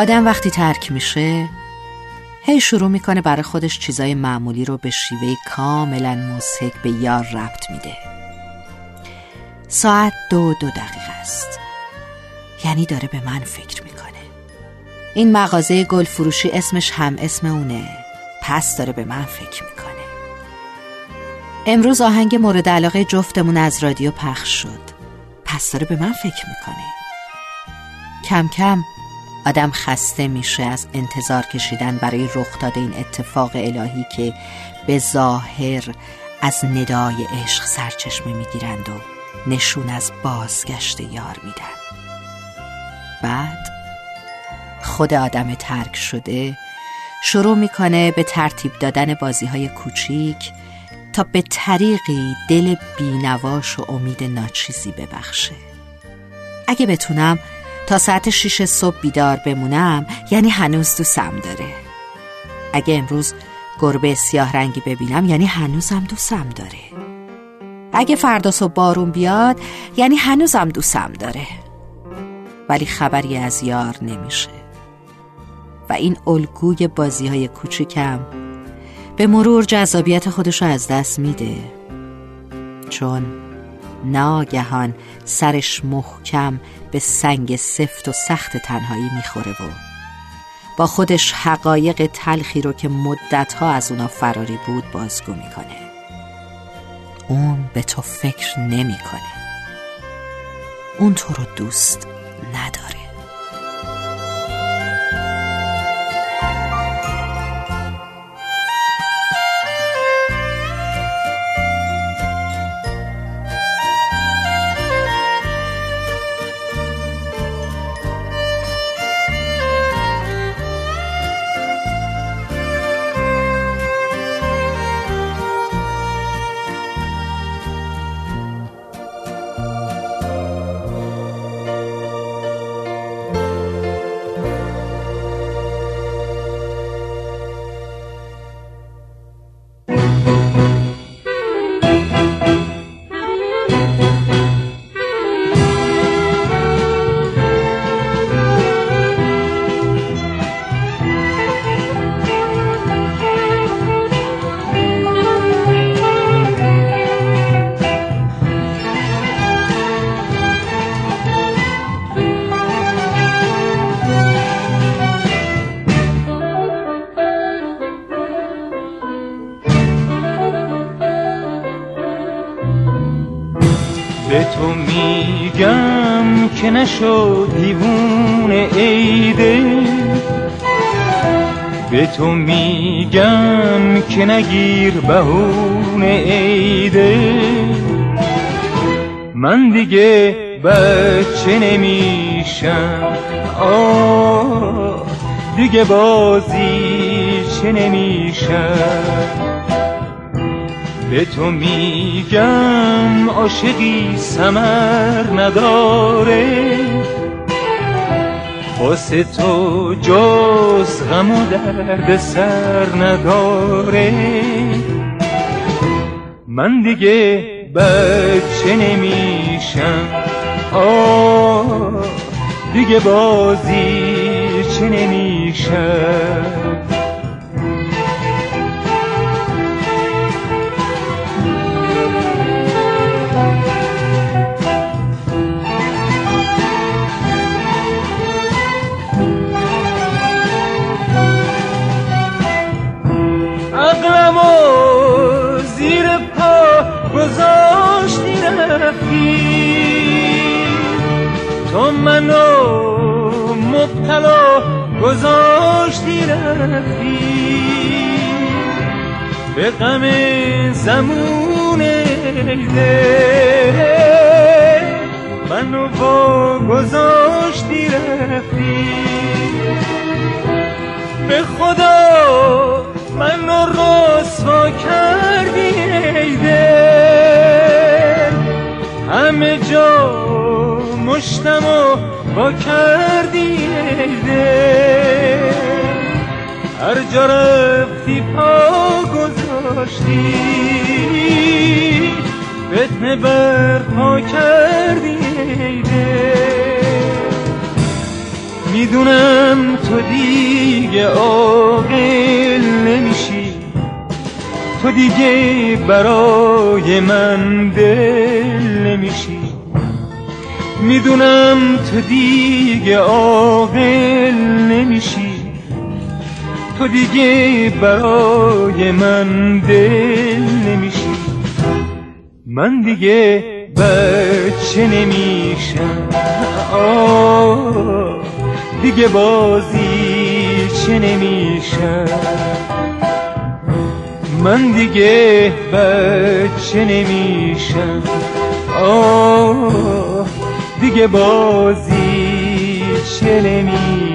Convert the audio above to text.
آدم وقتی ترک میشه هی شروع می‌کنه برای خودش چیزای معمولی رو به شیوه کاملا مسحک به یار ربط میده. ساعت دو دو دقیقه است. یعنی داره به من فکر می‌کنه. این مغازه گل فروشی اسمش هم اسم اونه. پس داره به من فکر می‌کنه. امروز آهنگ مورد علاقه جفتمون از رادیو پخش شد. پس داره به من فکر می‌کنه. کم کم آدم خسته میشه از انتظار کشیدن برای رخ داده این اتفاق الهی که به ظاهر از ندای عشق سرچشمه می‌گیرند و نشون از بازگشت یار میدن. بعد خود آدم ترک شده شروع می‌کنه به ترتیب دادن بازی های کوچیک تا به طریقی دل بینواش و امید ناچیزی ببخشه. اگه بتونم تا ساعت شیش صبح بیدار بمونم یعنی هنوز دوستم داره. اگه امروز گربه سیاه رنگی ببینم یعنی هنوزم دوستم داره. اگه فردا صبح بارون بیاد یعنی هنوزم دوستم داره. ولی خبری از یار نمیشه. و این الگوی بازی های کوچکم به مرور جذابیت خودشو از دست میده. چون ناگهان سرش محکم به سنگ سفت و سخت تنهایی می‌خوره و با خودش حقایق تلخی رو که مدتها از اونا فراری بود بازگو می‌کنه. اون به تو فکر نمی‌کنه. اون تو رو دوست نداره. میگم که نشد دیوون عیده. به تو میگم که نگیر بهون عیده. من دیگه بچه نمیشم آه دیگه بازی چه نمیشم. به تو میگم عاشقی سمر نداره. واسه تو جز غم و درد سر نداره. من دیگه بچه نمیشم. آه دیگه بازی چه نمیشم منو مبتلا گذاشتی رفتی. به غم زمون ده منو با گذاشتی رفتی. به خدا منو رسوا کردی ایده همه جا مشتم و با کردی هر جا رفتی پا گذاشتی. فتنه برپا کردی می‌دونم تو دیگه عاقل نمیشی. تو دیگه برای من دل نمیشی. می‌دونم تو دیگه عاقل نمیشی. تو دیگه برای من دل نمیشی. من دیگه بچه نمیشم. آه دیگه بازی چه نمیشم. من دیگه بچه نمیشم. آه دیگه بازی چه نمیشم